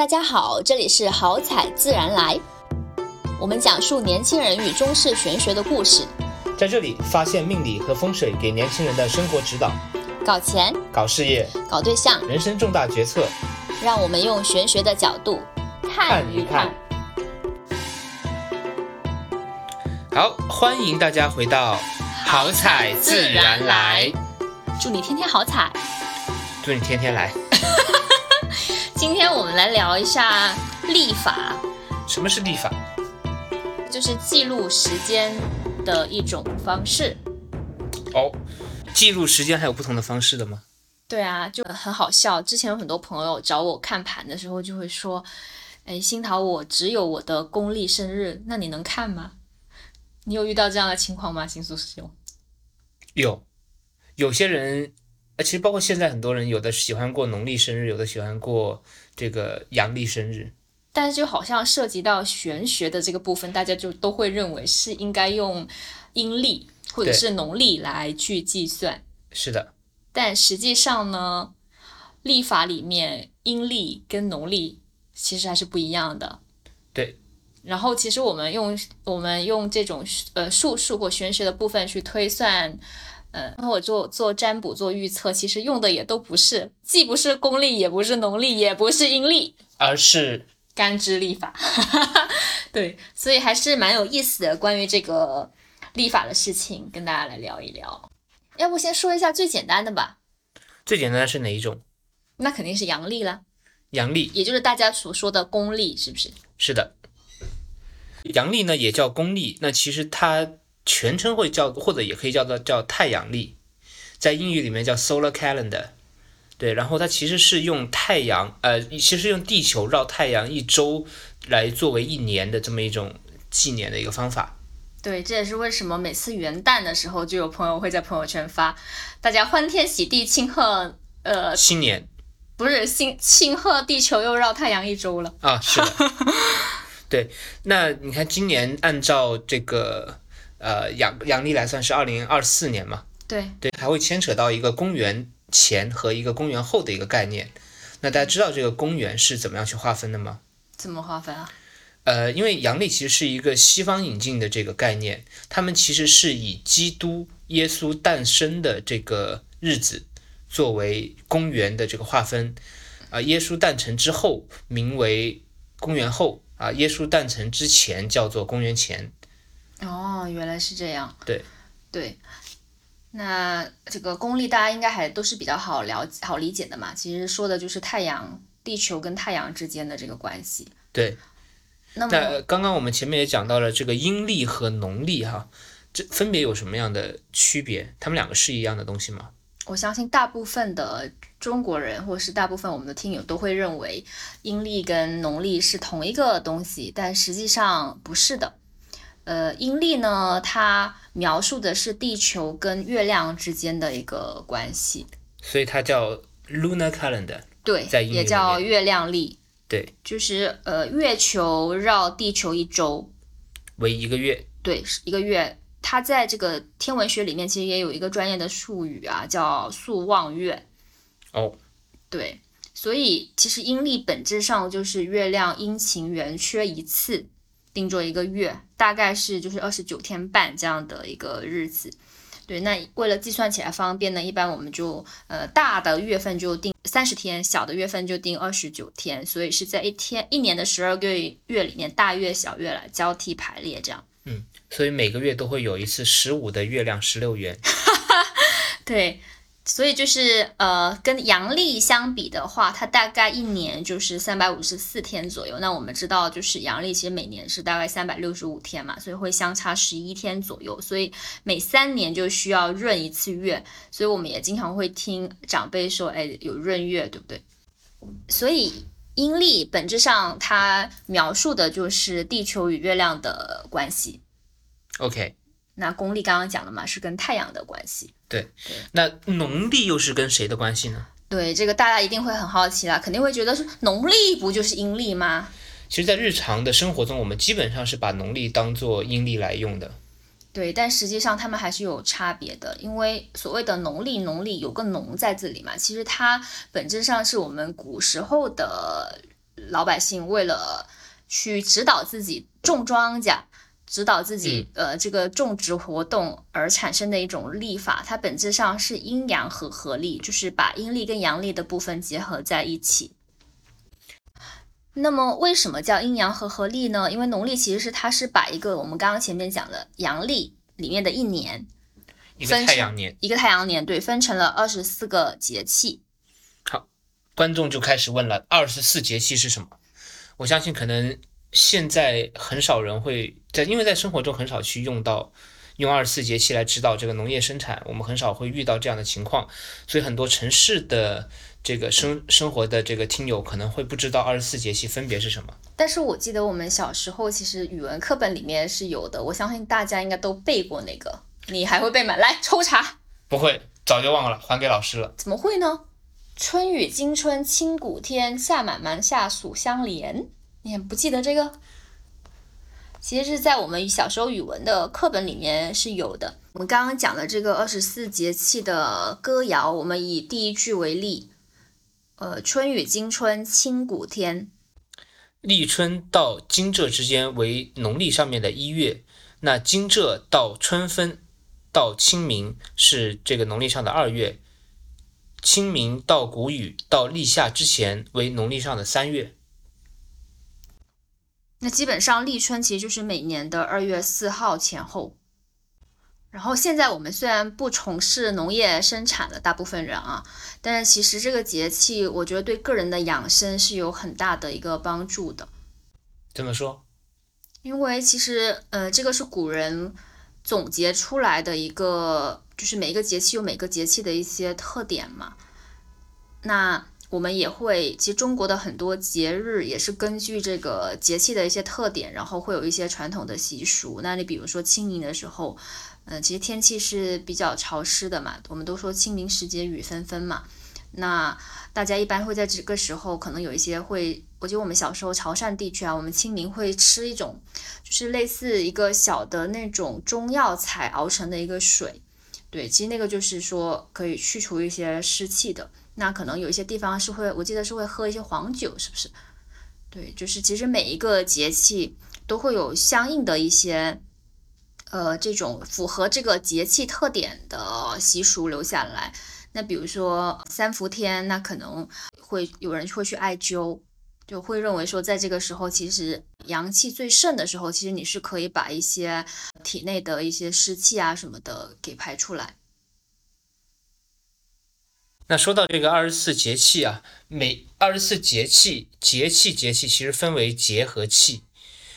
大家好，这里是好彩自然来，我们讲述年轻人与中式玄学的故事，在这里发现命理和风水给年轻人的生活指导，搞钱、搞事业、搞对象，人生重大决策，让我们用玄学的角度。看一看。好，欢迎大家回到好彩自然来，祝你天天好彩。祝你天天来。今天我们来聊一下历法，什么是历法？就是记录时间的一种方式。哦，记录时间还有不同的方式的吗？对啊，就很好笑。之前有很多朋友找我看盘的时候，就会说：“哎，新桃，我只有我的公历生日，那你能看吗？”你有遇到这样的情况吗，新苏师兄？有，有些人。其实包括现在很多人，有的喜欢过农历生日，有的喜欢过这个阳历生日。但是就好像涉及到玄学的这个部分，大家就都会认为是应该用阴历或者是农历来去计算。是的。但实际上呢，历法里面阴历跟农历其实还是不一样的。对。然后其实我们用我们用这种呃术数或玄学的部分去推算。嗯，然后我做做占卜做预测，其实用的也都不是，既不是公历，也不是农历，也不是阴历，而是干支历法。对，所以还是蛮有意思的，关于这个历法的事情，跟大家来聊一聊。要不先说一下最简单的吧？最简单的是哪一种？那肯定是阳历了。阳历，也就是大家所说的公历，是不是？是的。阳历呢，也叫公历，那其实它。全称会叫，或者也可以叫做叫太阳历，在英语里面叫 solar calendar，对，然后它其实是用太阳，呃，其实用地球绕太阳一周来作为一年的这么一种纪年的一个方法。对，这也是为什么每次元旦的时候就有朋友会在朋友圈发，大家欢天喜地庆贺，呃，新年，不是新庆贺地球又绕太阳一周了啊，是的，对，那你看今年按照这个。呃，阳阳历来算是二零二四年嘛？对对，还会牵扯到一个公元前和一个公元后的一个概念。那大家知道这个公元是怎么样去划分的吗？怎么划分啊？呃，因为阳历其实是一个西方引进的这个概念，他们其实是以基督耶稣诞生的这个日子作为公元的这个划分。啊，耶稣诞辰之后名为公元后啊，耶稣诞辰之前叫做公元前。哦，原来是这样。对，对，那这个公历大家应该还都是比较好了解、好理解的嘛。其实说的就是太阳、地球跟太阳之间的这个关系。对。那么刚刚我们前面也讲到了这个阴历和农历哈，这分别有什么样的区别？他们两个是一样的东西吗？我相信大部分的中国人，或者是大部分我们的听友都会认为阴历跟农历是同一个东西，但实际上不是的。呃，阴历呢，它描述的是地球跟月亮之间的一个关系，所以它叫 lunar calendar。对，也叫月亮历。对，就是呃，月球绕地球一周为一个月。对，是一个月。它在这个天文学里面其实也有一个专业的术语啊，叫宿望月。哦，对，所以其实阴历本质上就是月亮阴晴圆缺一次。定做一个月，大概是就是二十九天半这样的一个日子。对，那为了计算起来方便呢，一般我们就呃大的月份就定三十天，小的月份就定二十九天，所以是在一天一年的十二个月里面，大月小月来交替排列这样。嗯，所以每个月都会有一次十五的月亮十六圆。对。所以就是呃，跟阳历相比的话，它大概一年就是三百五十四天左右。那我们知道，就是阳历其实每年是大概三百六十五天嘛，所以会相差十一天左右。所以每三年就需要闰一次月。所以我们也经常会听长辈说，哎，有闰月，对不对？所以阴历本质上它描述的就是地球与月亮的关系。OK。那公历刚刚讲了嘛，是跟太阳的关系。对，那农历又是跟谁的关系呢？对，这个大家一定会很好奇啦，肯定会觉得说农历不就是阴历吗？其实，在日常的生活中，我们基本上是把农历当做阴历来用的。对，但实际上他们还是有差别的，因为所谓的农历，农历有个农在这里嘛，其实它本质上是我们古时候的老百姓为了去指导自己种庄稼。指导自己呃这个种植活动而产生的一种历法，它本质上是阴阳和合历，就是把阴历跟阳历的部分结合在一起。那么为什么叫阴阳和合历呢？因为农历其实是它是把一个我们刚刚前面讲的阳历里面的一年，一个太阳年，一个太阳年，对，分成了二十四个节气。好，观众就开始问了，二十四节气是什么？我相信可能。现在很少人会在，因为在生活中很少去用到用二十四节气来指导这个农业生产，我们很少会遇到这样的情况，所以很多城市的这个生生活的这个听友可能会不知道二十四节气分别是什么。但是我记得我们小时候其实语文课本里面是有的，我相信大家应该都背过那个，你还会背吗？来抽查。不会，早就忘了，还给老师了。怎么会呢？春雨惊春清谷天，夏满芒夏暑相连。你也不记得这个？其实是在我们小时候语文的课本里面是有的。我们刚刚讲的这个二十四节气的歌谣，我们以第一句为例，呃，春雨惊春清谷天，立春到惊蛰之间为农历上面的一月，那惊蛰到春分到清明是这个农历上的二月，清明到谷雨到立夏之前为农历上的三月。那基本上立春其实就是每年的二月四号前后。然后现在我们虽然不从事农业生产的大部分人啊，但是其实这个节气我觉得对个人的养生是有很大的一个帮助的。怎么说？因为其实呃，这个是古人总结出来的一个，就是每一个节气有每个节气的一些特点嘛。那我们也会，其实中国的很多节日也是根据这个节气的一些特点，然后会有一些传统的习俗。那你比如说清明的时候，嗯，其实天气是比较潮湿的嘛，我们都说清明时节雨纷纷嘛。那大家一般会在这个时候，可能有一些会，我记得我们小时候潮汕地区啊，我们清明会吃一种，就是类似一个小的那种中药材熬成的一个水，对，其实那个就是说可以去除一些湿气的。那可能有一些地方是会，我记得是会喝一些黄酒，是不是？对，就是其实每一个节气都会有相应的一些，呃，这种符合这个节气特点的习俗留下来。那比如说三伏天，那可能会有人会去艾灸，就会认为说在这个时候，其实阳气最盛的时候，其实你是可以把一些体内的一些湿气啊什么的给排出来。那说到这个二十四节气啊，每二十四节气，节气节气其实分为节和气。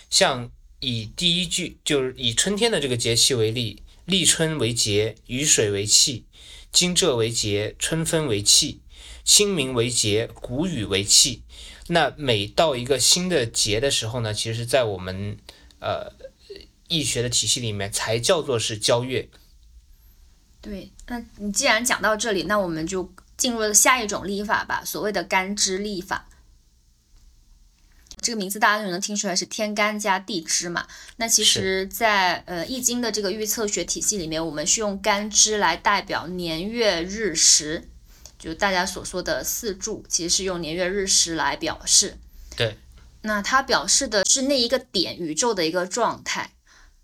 像以第一句就是以春天的这个节气为例，立春为节，雨水为气；惊蛰为节，春分为气；清明为节，谷雨为气。那每到一个新的节的时候呢，其实，在我们呃易学的体系里面，才叫做是交月。对，那你既然讲到这里，那我们就。进入了下一种历法吧，所谓的干支历法。这个名字大家就能听出来是天干加地支嘛？那其实，在呃易经的这个预测学体系里面，我们是用干支来代表年月日时，就大家所说的四柱，其实是用年月日时来表示。对。那它表示的是那一个点宇宙的一个状态，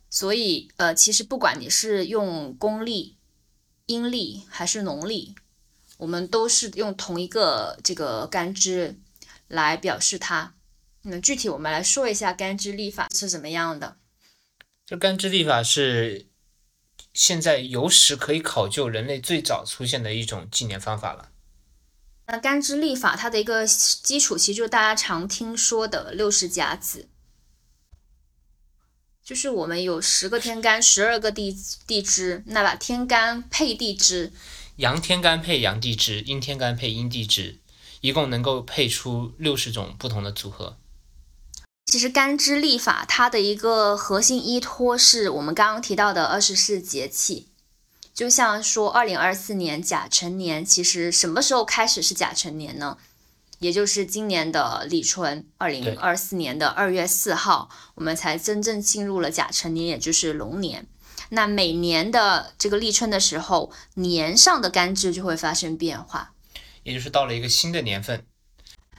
所以呃，其实不管你是用公历、阴历还是农历。我们都是用同一个这个干支来表示它。那具体我们来说一下干支历法是怎么样的。这干支历法是现在有史可以考究人类最早出现的一种纪年方法了。那干支历法它的一个基础其实就是大家常听说的六十甲子，就是我们有十个天干，十二个地地支，那把天干配地支。阳天干配阳地支，阴天干配阴地支，一共能够配出六十种不同的组合。其实干支历法它的一个核心依托是我们刚刚提到的二十四节气。就像说二零二四年甲辰年，其实什么时候开始是甲辰年呢？也就是今年的立春，二零二四年的二月四号，我们才真正进入了甲辰年，也就是龙年。那每年的这个立春的时候，年上的干支就会发生变化，也就是到了一个新的年份。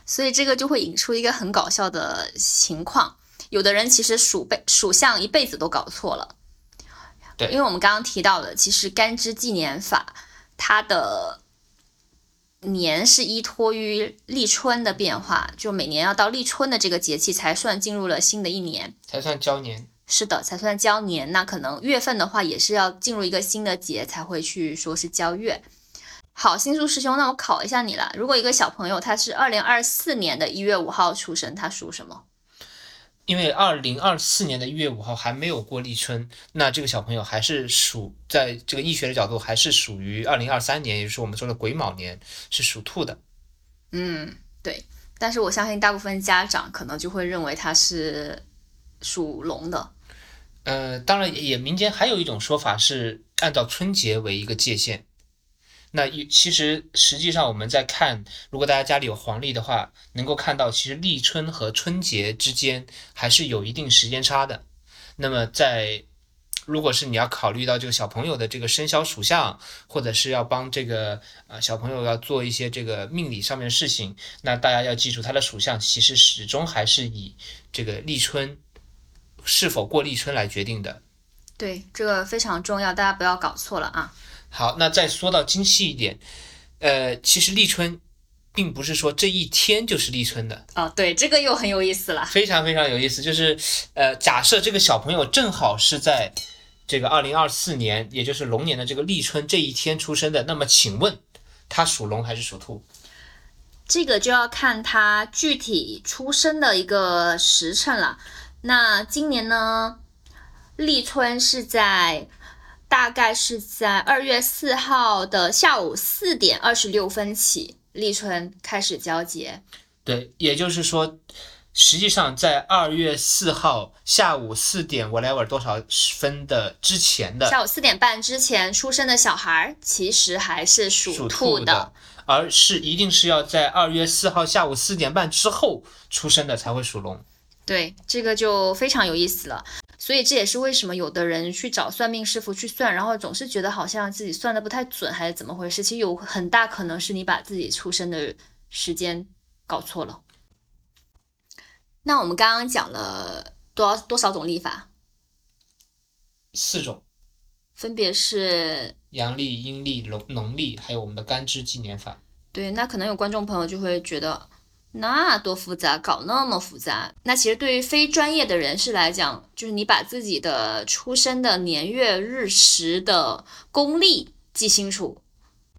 所以这个就会引出一个很搞笑的情况，有的人其实属辈属相一辈子都搞错了。对因为我们刚刚提到的，其实干支纪年法它的年是依托于立春的变化，就每年要到立春的这个节气才算进入了新的一年。才算交年。是的，才算交年。那可能月份的话，也是要进入一个新的节才会去说是交月。好，星宿师兄，那我考一下你了。如果一个小朋友他是二零二四年的一月五号出生，他属什么？因为二零二四年的一月五号还没有过立春，那这个小朋友还是属在这个易学的角度，还是属于二零二三年，也就是我们说的癸卯年，是属兔的。嗯，对。但是我相信大部分家长可能就会认为他是属龙的。呃，当然也民间还有一种说法是按照春节为一个界限。那一其实实际上我们在看，如果大家家里有黄历的话，能够看到其实立春和春节之间还是有一定时间差的。那么在如果是你要考虑到这个小朋友的这个生肖属相，或者是要帮这个呃小朋友要做一些这个命理上面的事情，那大家要记住他的属相其实始终还是以这个立春是否过立春来决定的。对，这个非常重要，大家不要搞错了啊。好，那再说到精细一点，呃，其实立春并不是说这一天就是立春的，哦，对，这个又很有意思了。非常非常有意思。就是呃，假设这个小朋友正好是在这个二零二四年，也就是龙年的这个立春这一天出生的，那么请问他属龙还是属兔？这个就要看他具体出生的一个时辰了。那今年呢，立春是在大概是在二月四号的下午四点二十六分起，立春开始交接。对，也就是说，实际上在二月四号下午四点 whatever 多少分的之前的下午四点半之前出生的小孩儿，其实还是属兔的，而是一定是要在二月四号下午四点半之后出生的才会属龙。对，这个就非常有意思了。所以这也是为什么有的人去找算命师傅去算，然后总是觉得好像自己算的不太准，还是怎么回事？其实有很大可能是你把自己出生的时间搞错了。那我们刚刚讲了多少多少种历法，四种：分别是阳历、阴历、农农历，还有我们的干支纪年法。对，那可能有观众朋友就会觉得，那多复杂，搞那么复杂。那其实对于非专业的人士来讲，就是你把自己的出生的年月日时的公历记清楚。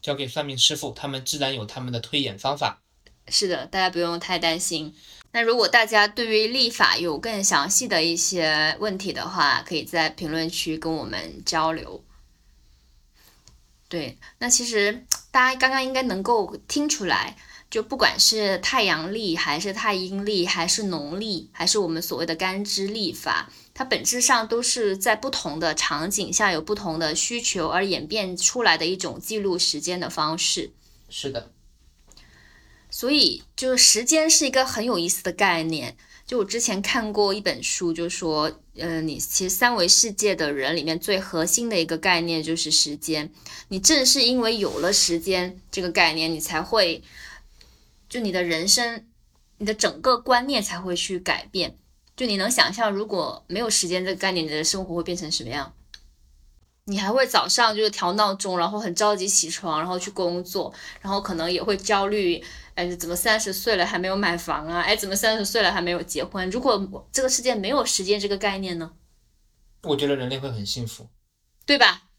交给算命师傅，他们自然有他们的推演方法。是的，大家不用太担心。那如果大家对于历法有更详细的一些问题的话，可以在评论区跟我们交流。对，那其实大家刚刚应该能够听出来，就不管是太阳历，还是太阴历，还是农历，还是我们所谓的干支历法，它本质上都是在不同的场景下有不同的需求而演变出来的一种记录时间的方式。是的，所以，就是时间是一个很有意思的概念。就我之前看过一本书，就说，呃，你其实三维世界的人里面最核心的一个概念就是时间。你正是因为有了时间这个概念，你才会，就你的人生，你的整个观念才会去改变。就你能想象，如果没有时间这个概念，你的生活会变成什么样？你还会早上就是调闹钟，然后很着急起床，然后去工作，然后可能也会焦虑，哎，怎么三十岁了还没有买房啊？哎，怎么三十岁了还没有结婚？如果这个世界没有时间这个概念呢？我觉得人类会很幸福。对吧？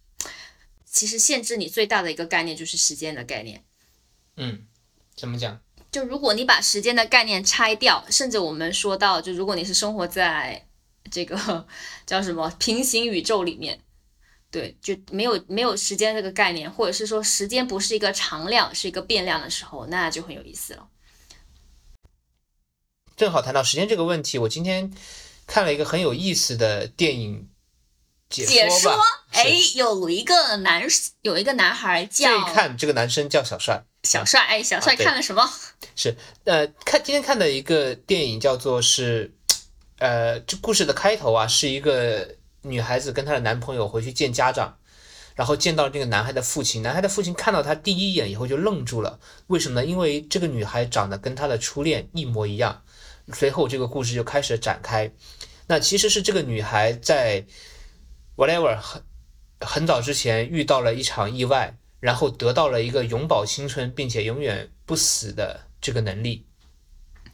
其实限制你最大的一个概念就是时间的概念。嗯，怎么讲？就如果你把时间的概念拆掉，甚至我们说到，就如果你是生活在这个叫什么平行宇宙里面，对，就没有没有时间这个概念，或者是说时间不是一个常量，是一个变量的时候，那就很有意思了。正好谈到时间这个问题，我今天看了一个很有意思的电影解解说哎，有一个男有一个男孩这一叫看这个男生叫小帅。小帅，哎，小帅看了什么？是呃，看今天看的一个电影叫做是，呃，这故事的开头啊，是一个女孩子跟她的男朋友回去见家长，然后见到这个男孩的父亲。男孩的父亲看到他第一眼以后就愣住了，为什么呢？因为这个女孩长得跟他的初恋一模一样。随后这个故事就开始展开。那其实是这个女孩在 whatever 很很早之前遇到了一场意外，然后得到了一个永葆青春并且永远不死的这个能力。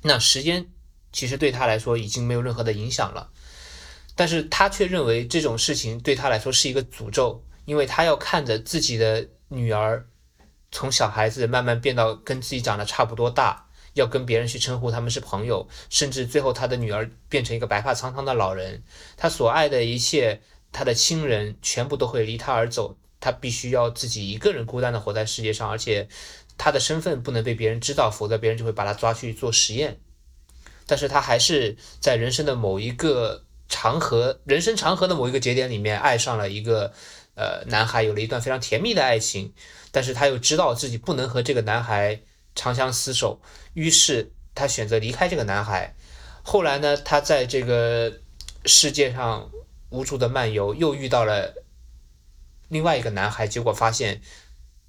那时间其实对他来说已经没有任何的影响了，但是他却认为这种事情对他来说是一个诅咒，因为他要看着自己的女儿从小孩子慢慢变到跟自己长得差不多大。要跟别人去称呼他们是朋友，甚至最后他的女儿变成一个白发苍苍的老人，他所爱的一切，他的亲人全部都会离他而走，他必须要自己一个人孤单的活在世界上，而且他的身份不能被别人知道，否则别人就会把他抓去做实验。但是他还是在人生的某一个长河，人生长河的某一个节点里面爱上了一个呃男孩，有了一段非常甜蜜的爱情，但是他又知道自己不能和这个男孩。长相厮守，于是他选择离开这个男孩。后来呢，他在这个世界上无助的漫游，又遇到了另外一个男孩，结果发现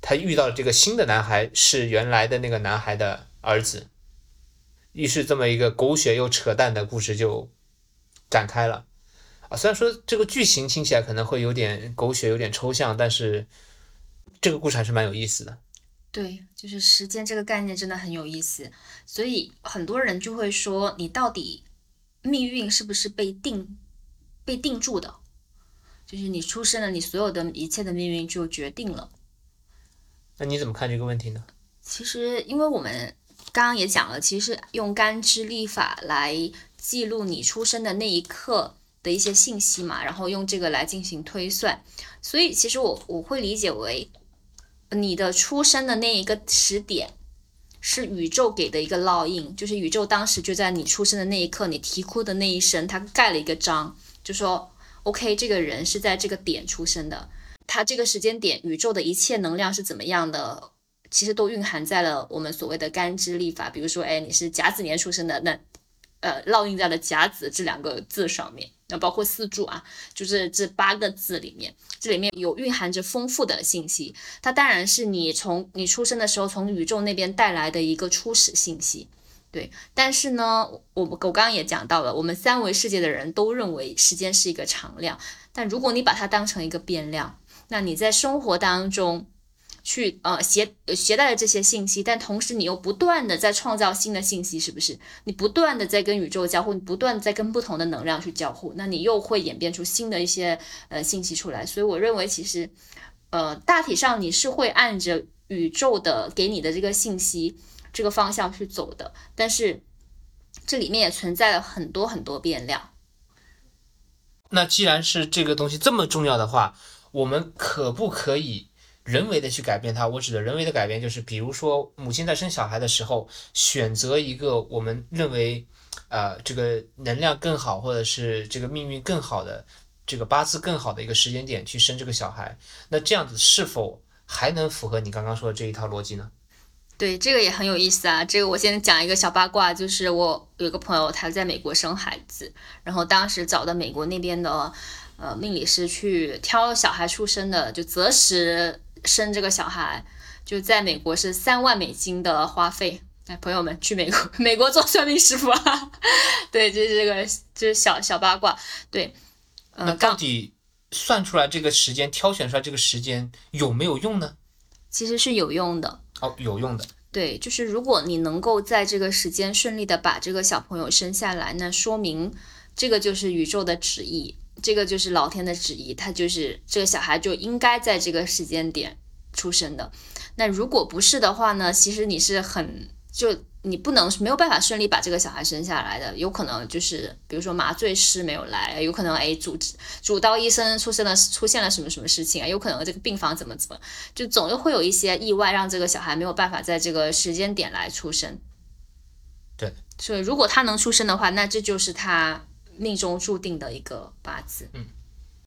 他遇到的这个新的男孩是原来的那个男孩的儿子。于是这么一个狗血又扯淡的故事就展开了。啊，虽然说这个剧情听起来可能会有点狗血，有点抽象，但是这个故事还是蛮有意思的。对，就是时间这个概念真的很有意思，所以很多人就会说，你到底命运是不是被定被定住的？就是你出生了，你所有的一切的命运就决定了。那你怎么看这个问题呢？其实，因为我们刚刚也讲了，其实用干支历法来记录你出生的那一刻的一些信息嘛，然后用这个来进行推算，所以其实我我会理解为。你的出生的那一个时点，是宇宙给的一个烙印，就是宇宙当时就在你出生的那一刻，你啼哭的那一声，它盖了一个章，就说 OK，这个人是在这个点出生的，他这个时间点，宇宙的一切能量是怎么样的，其实都蕴含在了我们所谓的干支历法，比如说，哎，你是甲子年出生的，那呃，烙印在了甲子这两个字上面。那包括四柱啊，就是这八个字里面，这里面有蕴含着丰富的信息。它当然是你从你出生的时候从宇宙那边带来的一个初始信息，对。但是呢，我我刚刚也讲到了，我们三维世界的人都认为时间是一个常量，但如果你把它当成一个变量，那你在生活当中。去呃携携带了这些信息，但同时你又不断的在创造新的信息，是不是？你不断的在跟宇宙交互，你不断在跟不同的能量去交互，那你又会演变出新的一些呃信息出来。所以我认为其实呃大体上你是会按着宇宙的给你的这个信息这个方向去走的，但是这里面也存在了很多很多变量。那既然是这个东西这么重要的话，我们可不可以？人为的去改变它，我指的人为的改变就是，比如说母亲在生小孩的时候，选择一个我们认为，呃，这个能量更好，或者是这个命运更好的，这个八字更好的一个时间点去生这个小孩，那这样子是否还能符合你刚刚说的这一套逻辑呢？对，这个也很有意思啊。这个我先讲一个小八卦，就是我有个朋友他在美国生孩子，然后当时找的美国那边的呃命理师去挑小孩出生的，就择时。生这个小孩就在美国是三万美金的花费，哎，朋友们去美国，美国做算命师傅啊，对，就是这个，就是小小八卦，对，那到底算出来这个时间，挑选出来这个时间有没有用呢？其实是有用的，哦，有用的，对，就是如果你能够在这个时间顺利的把这个小朋友生下来，那说明这个就是宇宙的旨意。这个就是老天的旨意，他就是这个小孩就应该在这个时间点出生的。那如果不是的话呢？其实你是很就你不能没有办法顺利把这个小孩生下来的，有可能就是比如说麻醉师没有来，有可能哎主主刀医生出生了出现了什么什么事情啊？有可能这个病房怎么怎么，就总会有一些意外让这个小孩没有办法在这个时间点来出生。对，所以如果他能出生的话，那这就是他。命中注定的一个八字。嗯，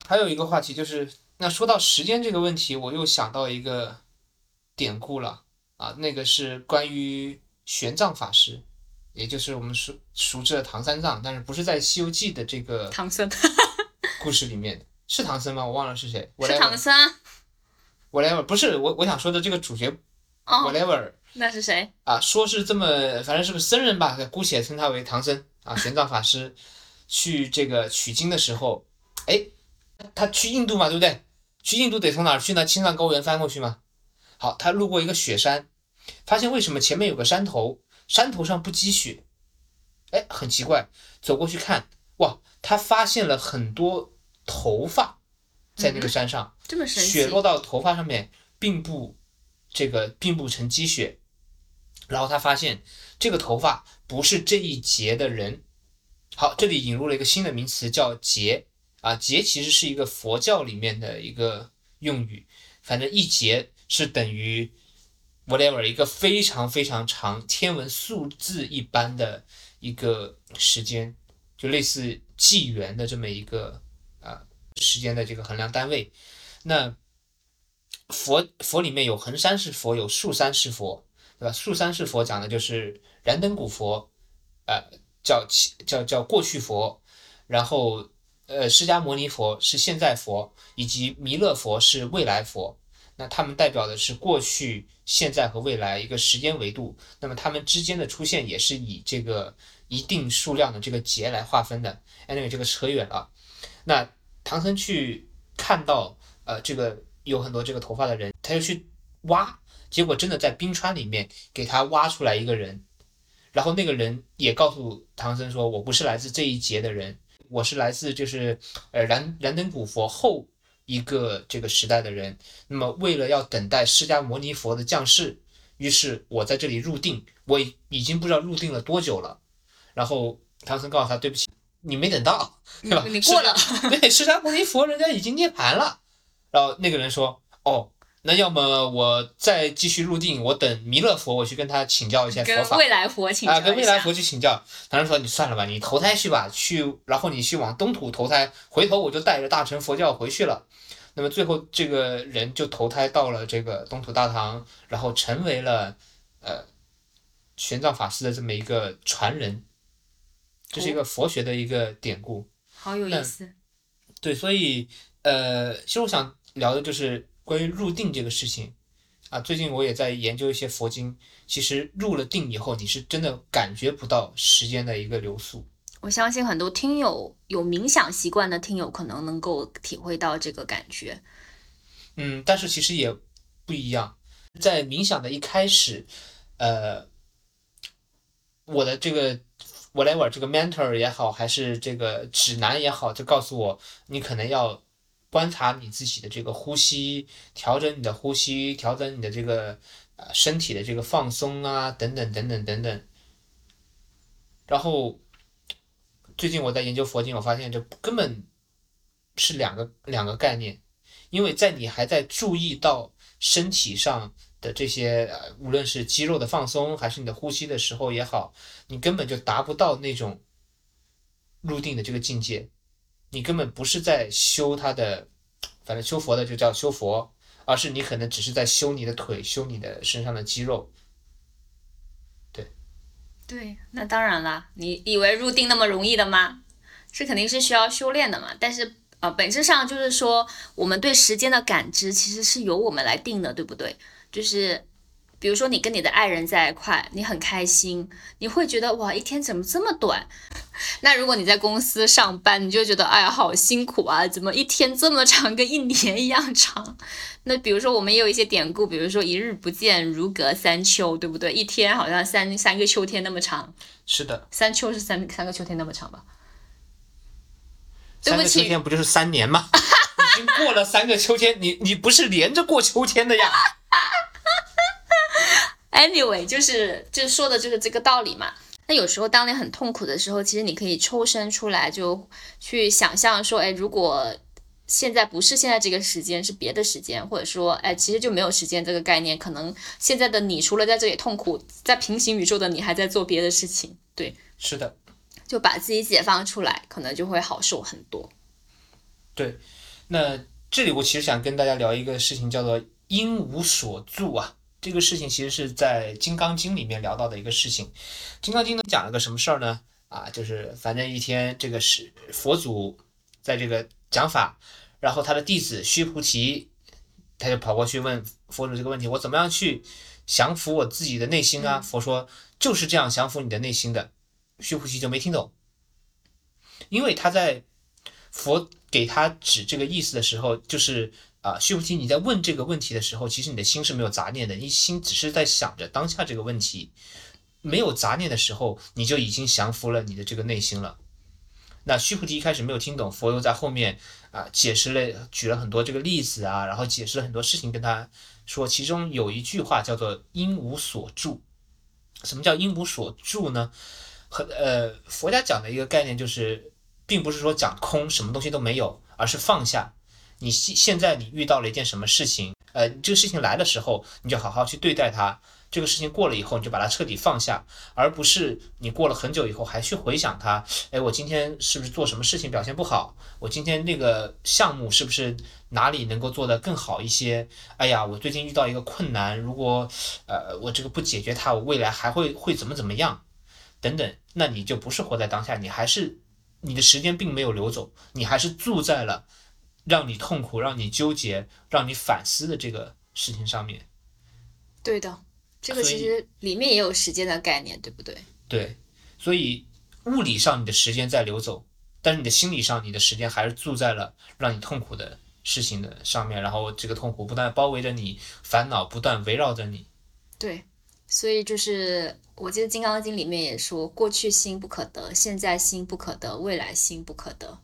还有一个话题就是，那说到时间这个问题，我又想到一个典故了啊，那个是关于玄奘法师，也就是我们熟熟知的唐三藏，但是不是在《西游记》的这个唐僧 故事里面，是唐僧吗？我忘了是谁。是唐僧。whatever 不是我我想说的这个主角哦，whatever 那是谁？啊，说是这么反正是个僧人吧，姑且称他为唐僧啊，玄奘法师 去这个取经的时候，哎，他去印度嘛，对不对？去印度得从哪儿去呢？青藏高原翻过去嘛。好，他路过一个雪山，发现为什么前面有个山头，山头上不积雪？哎，很奇怪，走过去看，哇，他发现了很多头发在那个山上。这么神奇？雪落到头发上面，并不这个并不成积雪。然后他发现这个头发不是这一节的人。好，这里引入了一个新的名词叫节啊，节其实是一个佛教里面的一个用语，反正一节是等于 whatever 一个非常非常长天文数字一般的一个时间，就类似纪元的这么一个啊时间的这个衡量单位。那佛佛里面有恒山是佛，有树山是佛，对吧？树山是佛讲的就是燃灯古佛，呃，叫叫叫过去佛，然后呃，释迦牟尼佛是现在佛，以及弥勒佛是未来佛。那他们代表的是过去、现在和未来一个时间维度。那么他们之间的出现也是以这个一定数量的这个节来划分的。anyway，这个扯远了。那唐僧去看到呃这个有很多这个头发的人，他就去挖，结果真的在冰川里面给他挖出来一个人，然后那个人也告诉唐僧说：“我不是来自这一节的人，我是来自就是呃燃燃灯古佛后一个这个时代的人。那么为了要等待释迦牟尼佛的降世，于是我在这里入定，我已已经不知道入定了多久了。然后唐僧告诉他：对不起，你没等到，对吧？你过了，对，释迦牟尼佛人家已经涅槃了。然后那个人说：“哦，那要么我再继续入定，我等弥勒佛，我去跟他请教一下佛法跟未来佛请教啊，一跟未来佛去请教。”唐僧说：“你算了吧，你投胎去吧，去，然后你去往东土投胎，回头我就带着大乘佛教回去了。”那么最后这个人就投胎到了这个东土大唐，然后成为了呃玄奘法师的这么一个传人，这是一个佛学的一个典故。好有意思。对，所以呃，其实我想聊的就是关于入定这个事情啊。最近我也在研究一些佛经，其实入了定以后，你是真的感觉不到时间的一个流速。我相信很多听友有冥想习惯的听友可能能够体会到这个感觉。嗯，但是其实也不一样，在冥想的一开始，呃，我的这个 whatever 这个 mentor 也好，还是这个指南也好，就告诉我，你可能要观察你自己的这个呼吸，调整你的呼吸，调整你的这个呃身体的这个放松啊，等等等等等等。然后最近我在研究佛经，我发现这根本是两个两个概念。因为在你还在注意到身体上的这些，呃，无论是肌肉的放松，还是你的呼吸的时候也好，你根本就达不到那种入定的这个境界，你根本不是在修他的，反正修佛的就叫修佛，而是你可能只是在修你的腿，修你的身上的肌肉。对，对那当然啦，你以为入定那么容易的吗？这肯定是需要修炼的嘛。但是呃，本质上就是说，我们对时间的感知其实是由我们来定的，对不对？就是比如说你跟你的爱人在一块，你很开心，你会觉得哇，一天怎么这么短？那如果你在公司上班，你就觉得哎呀好辛苦啊，怎么一天这么长，跟一年一样长？那比如说我们也有一些典故，比如说一日不见如隔三秋，对不对？一天好像三三个秋天那么长，是的，三秋是三三个秋天那么长吧？对三个秋天不就是三年吗？已经过了三个秋天，你你不是连着过秋天的呀？Anyway，就是就说的就是这个道理嘛。那有时候当你很痛苦的时候，其实你可以抽身出来，就去想象说，哎，如果现在不是现在这个时间，是别的时间，或者说，哎，其实就没有时间这个概念。可能现在的你除了在这里痛苦，在平行宇宙的你还在做别的事情，对，是的，就把自己解放出来，可能就会好受很多。对那这里我其实想跟大家聊一个事情，叫做因无所住啊。这个事情其实是在《金刚经》里面聊到的一个事情。《金刚经》呢讲了个什么事儿呢？啊，就是反正一天这个是佛祖在这个讲法，然后他的弟子须菩提他就跑过去问佛祖这个问题：我怎么样去降服我自己的内心啊？佛说就是这样降服你的内心的。须菩提就没听懂，因为他在佛给他指这个意思的时候，就是啊，须菩提你在问这个问题的时候，其实你的心是没有杂念的，你心只是在想着当下这个问题。没有杂念的时候，你就已经降服了你的这个内心了。那须菩提一开始没有听懂，佛又在后面啊解释了，举了很多这个例子啊，然后解释了很多事情跟他说。其中有一句话叫做“因无所住”。什么叫“因无所住”呢？和呃佛家讲的一个概念就是，并不是说讲空，什么东西都没有，而是放下。你现现在你遇到了一件什么事情，呃，这个事情来的时候，你就好好去对待它。这个事情过了以后，你就把它彻底放下，而不是你过了很久以后还去回想它。哎，我今天是不是做什么事情表现不好？我今天那个项目是不是哪里能够做得更好一些？哎呀，我最近遇到一个困难，如果呃我这个不解决它，我未来还会会怎么怎么样？等等，那你就不是活在当下，你还是你的时间并没有流走，你还是住在了让你痛苦、让你纠结、让你反思的这个事情上面。对的。这个其实里面也有时间的概念，对不对？对，所以物理上你的时间在流走，但是你的心理上，你的时间还是住在了让你痛苦的事情的上面，然后这个痛苦不断包围着你，烦恼不断围绕着你。对，所以就是我记得《金刚经》里面也说，过去心不可得，现在心不可得，未来心不可得。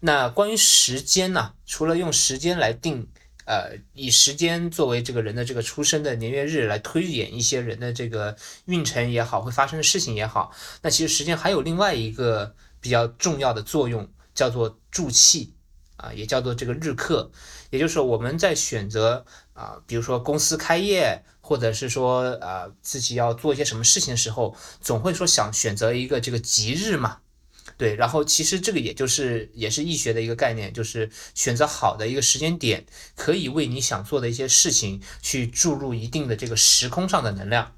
那关于时间呢？除了用时间来定。呃，以时间作为这个人的这个出生的年月日来推演一些人的这个运程也好，会发生的事情也好，那其实时间还有另外一个比较重要的作用，叫做助气啊，也叫做这个日课。也就是说，我们在选择啊，比如说公司开业，或者是说啊自己要做一些什么事情的时候，总会说想选择一个这个吉日嘛。对，然后其实这个也就是也是易学的一个概念，就是选择好的一个时间点，可以为你想做的一些事情去注入一定的这个时空上的能量。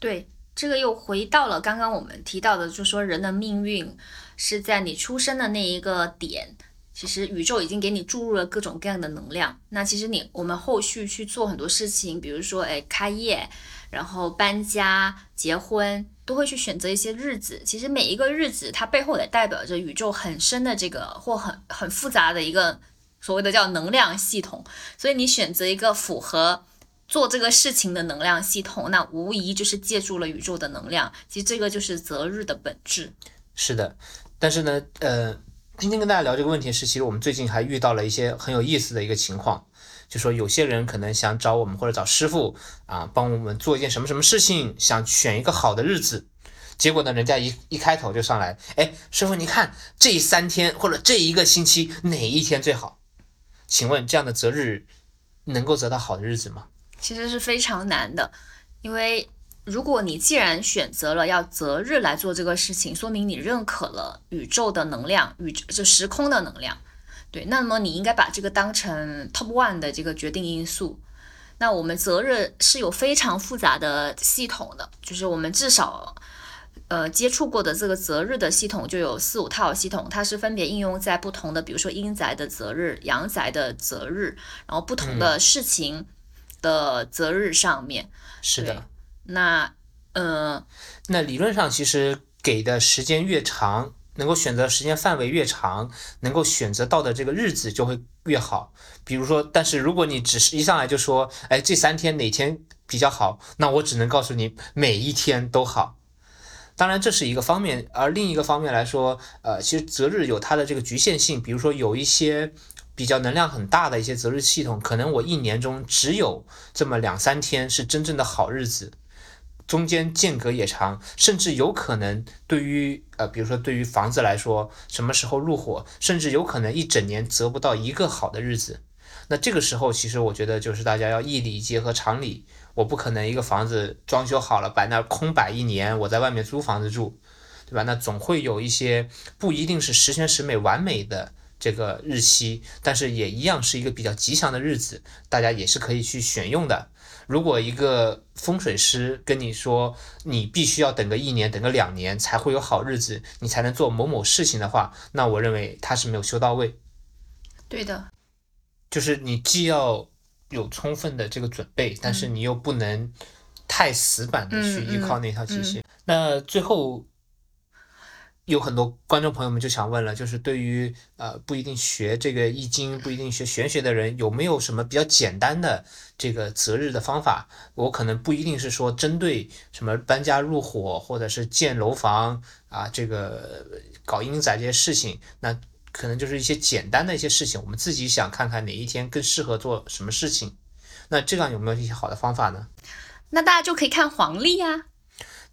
对，这个又回到了刚刚我们提到的，就说人的命运是在你出生的那一个点，其实宇宙已经给你注入了各种各样的能量。那其实你我们后续去做很多事情，比如说哎开业，然后搬家、结婚。都会去选择一些日子，其实每一个日子它背后也代表着宇宙很深的这个或很很复杂的一个所谓的叫能量系统，所以你选择一个符合做这个事情的能量系统，那无疑就是借助了宇宙的能量。其实这个就是择日的本质。是的，但是呢，呃，今天跟大家聊这个问题是，其实我们最近还遇到了一些很有意思的一个情况。就说有些人可能想找我们或者找师傅啊，帮我们做一件什么什么事情，想选一个好的日子，结果呢，人家一一开头就上来，哎，师傅你看这三天或者这一个星期哪一天最好？请问这样的择日能够择到好的日子吗？其实是非常难的，因为如果你既然选择了要择日来做这个事情，说明你认可了宇宙的能量，宇宙就时空的能量。对，那么你应该把这个当成 top one 的这个决定因素。那我们择日是有非常复杂的系统的，就是我们至少呃接触过的这个择日的系统就有四五套系统，它是分别应用在不同的，比如说阴宅的择日、阳宅的择日，然后不同的事情的择日上面。是的。那呃，那理论上其实给的时间越长。能够选择时间范围越长，能够选择到的这个日子就会越好。比如说，但是如果你只是一上来就说，哎，这三天哪天比较好，那我只能告诉你每一天都好。当然，这是一个方面，而另一个方面来说，呃，其实择日有它的这个局限性。比如说，有一些比较能量很大的一些择日系统，可能我一年中只有这么两三天是真正的好日子。中间间隔也长，甚至有可能对于呃，比如说对于房子来说，什么时候入伙，甚至有可能一整年择不到一个好的日子。那这个时候，其实我觉得就是大家要义理结合常理，我不可能一个房子装修好了摆那空摆一年，我在外面租房子住，对吧？那总会有一些不一定是十全十美完美的这个日期，但是也一样是一个比较吉祥的日子，大家也是可以去选用的。如果一个风水师跟你说你必须要等个一年、等个两年才会有好日子，你才能做某某事情的话，那我认为他是没有修到位。对的，就是你既要有充分的这个准备，但是你又不能太死板的去依靠那套体系。那最后。有很多观众朋友们就想问了，就是对于呃不一定学这个易经、不一定学玄学的人，有没有什么比较简单的这个择日的方法？我可能不一定是说针对什么搬家入伙或者是建楼房啊，这个搞阴宅这些事情，那可能就是一些简单的一些事情，我们自己想看看哪一天更适合做什么事情。那这样有没有一些好的方法呢？那大家就可以看黄历呀。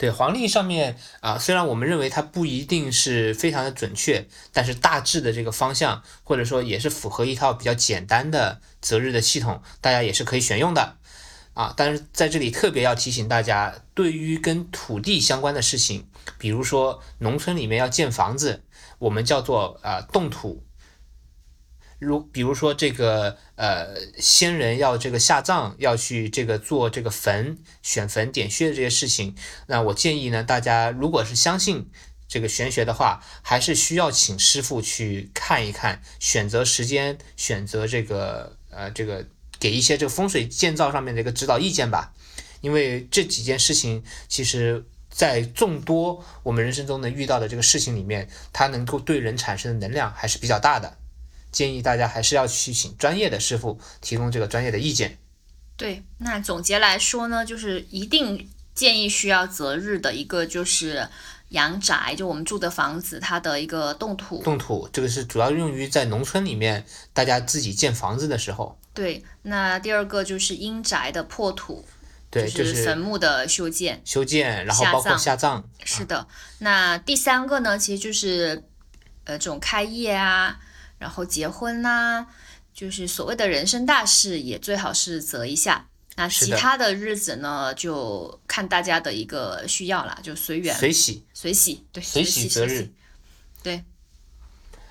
对黄历上面啊，虽然我们认为它不一定是非常的准确，但是大致的这个方向，或者说也是符合一套比较简单的择日的系统，大家也是可以选用的啊。但是在这里特别要提醒大家，对于跟土地相关的事情，比如说农村里面要建房子，我们叫做啊动土。如比如说这个呃，先人要这个下葬，要去这个做这个坟、选坟、点穴的这些事情，那我建议呢，大家如果是相信这个玄学的话，还是需要请师傅去看一看，选择时间，选择这个呃这个给一些这个风水建造上面的一个指导意见吧。因为这几件事情，其实在众多我们人生中能遇到的这个事情里面，它能够对人产生的能量还是比较大的。建议大家还是要去请专业的师傅提供这个专业的意见。对，那总结来说呢，就是一定建议需要择日的一个就是阳宅，就我们住的房子它的一个动土。动土，这个是主要用于在农村里面大家自己建房子的时候。对，那第二个就是阴宅的破土，对，就是坟墓的修建。修建，然后包括下葬。是的，那第三个呢，其实就是呃这种开业啊。然后结婚呐，就是所谓的人生大事，也最好是择一下。那其他的日子呢，就看大家的一个需要啦，就随缘。随喜，随喜，对，随喜择日。对，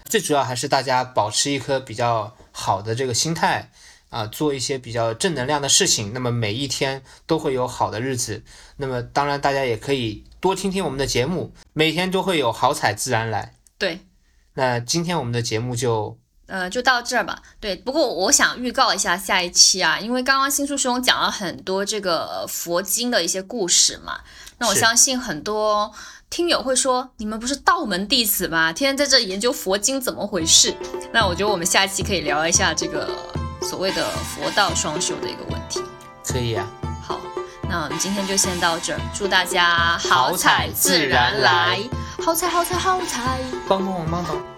最主要还是大家保持一颗比较好的这个心态啊，做一些比较正能量的事情。那么每一天都会有好的日子。那么当然，大家也可以多听听我们的节目，每天都会有好彩自然来。对。那今天我们的节目就，呃，就到这儿吧。对，不过我想预告一下下一期啊，因为刚刚新叔兄讲了很多这个佛经的一些故事嘛，那我相信很多听友会说，你们不是道门弟子吗？天天在这研究佛经，怎么回事？那我觉得我们下期可以聊一下这个所谓的佛道双修的一个问题。可以啊。好，那我们今天就先到这儿，祝大家好彩自然来。好彩好彩好彩，帮帮忙帮帮。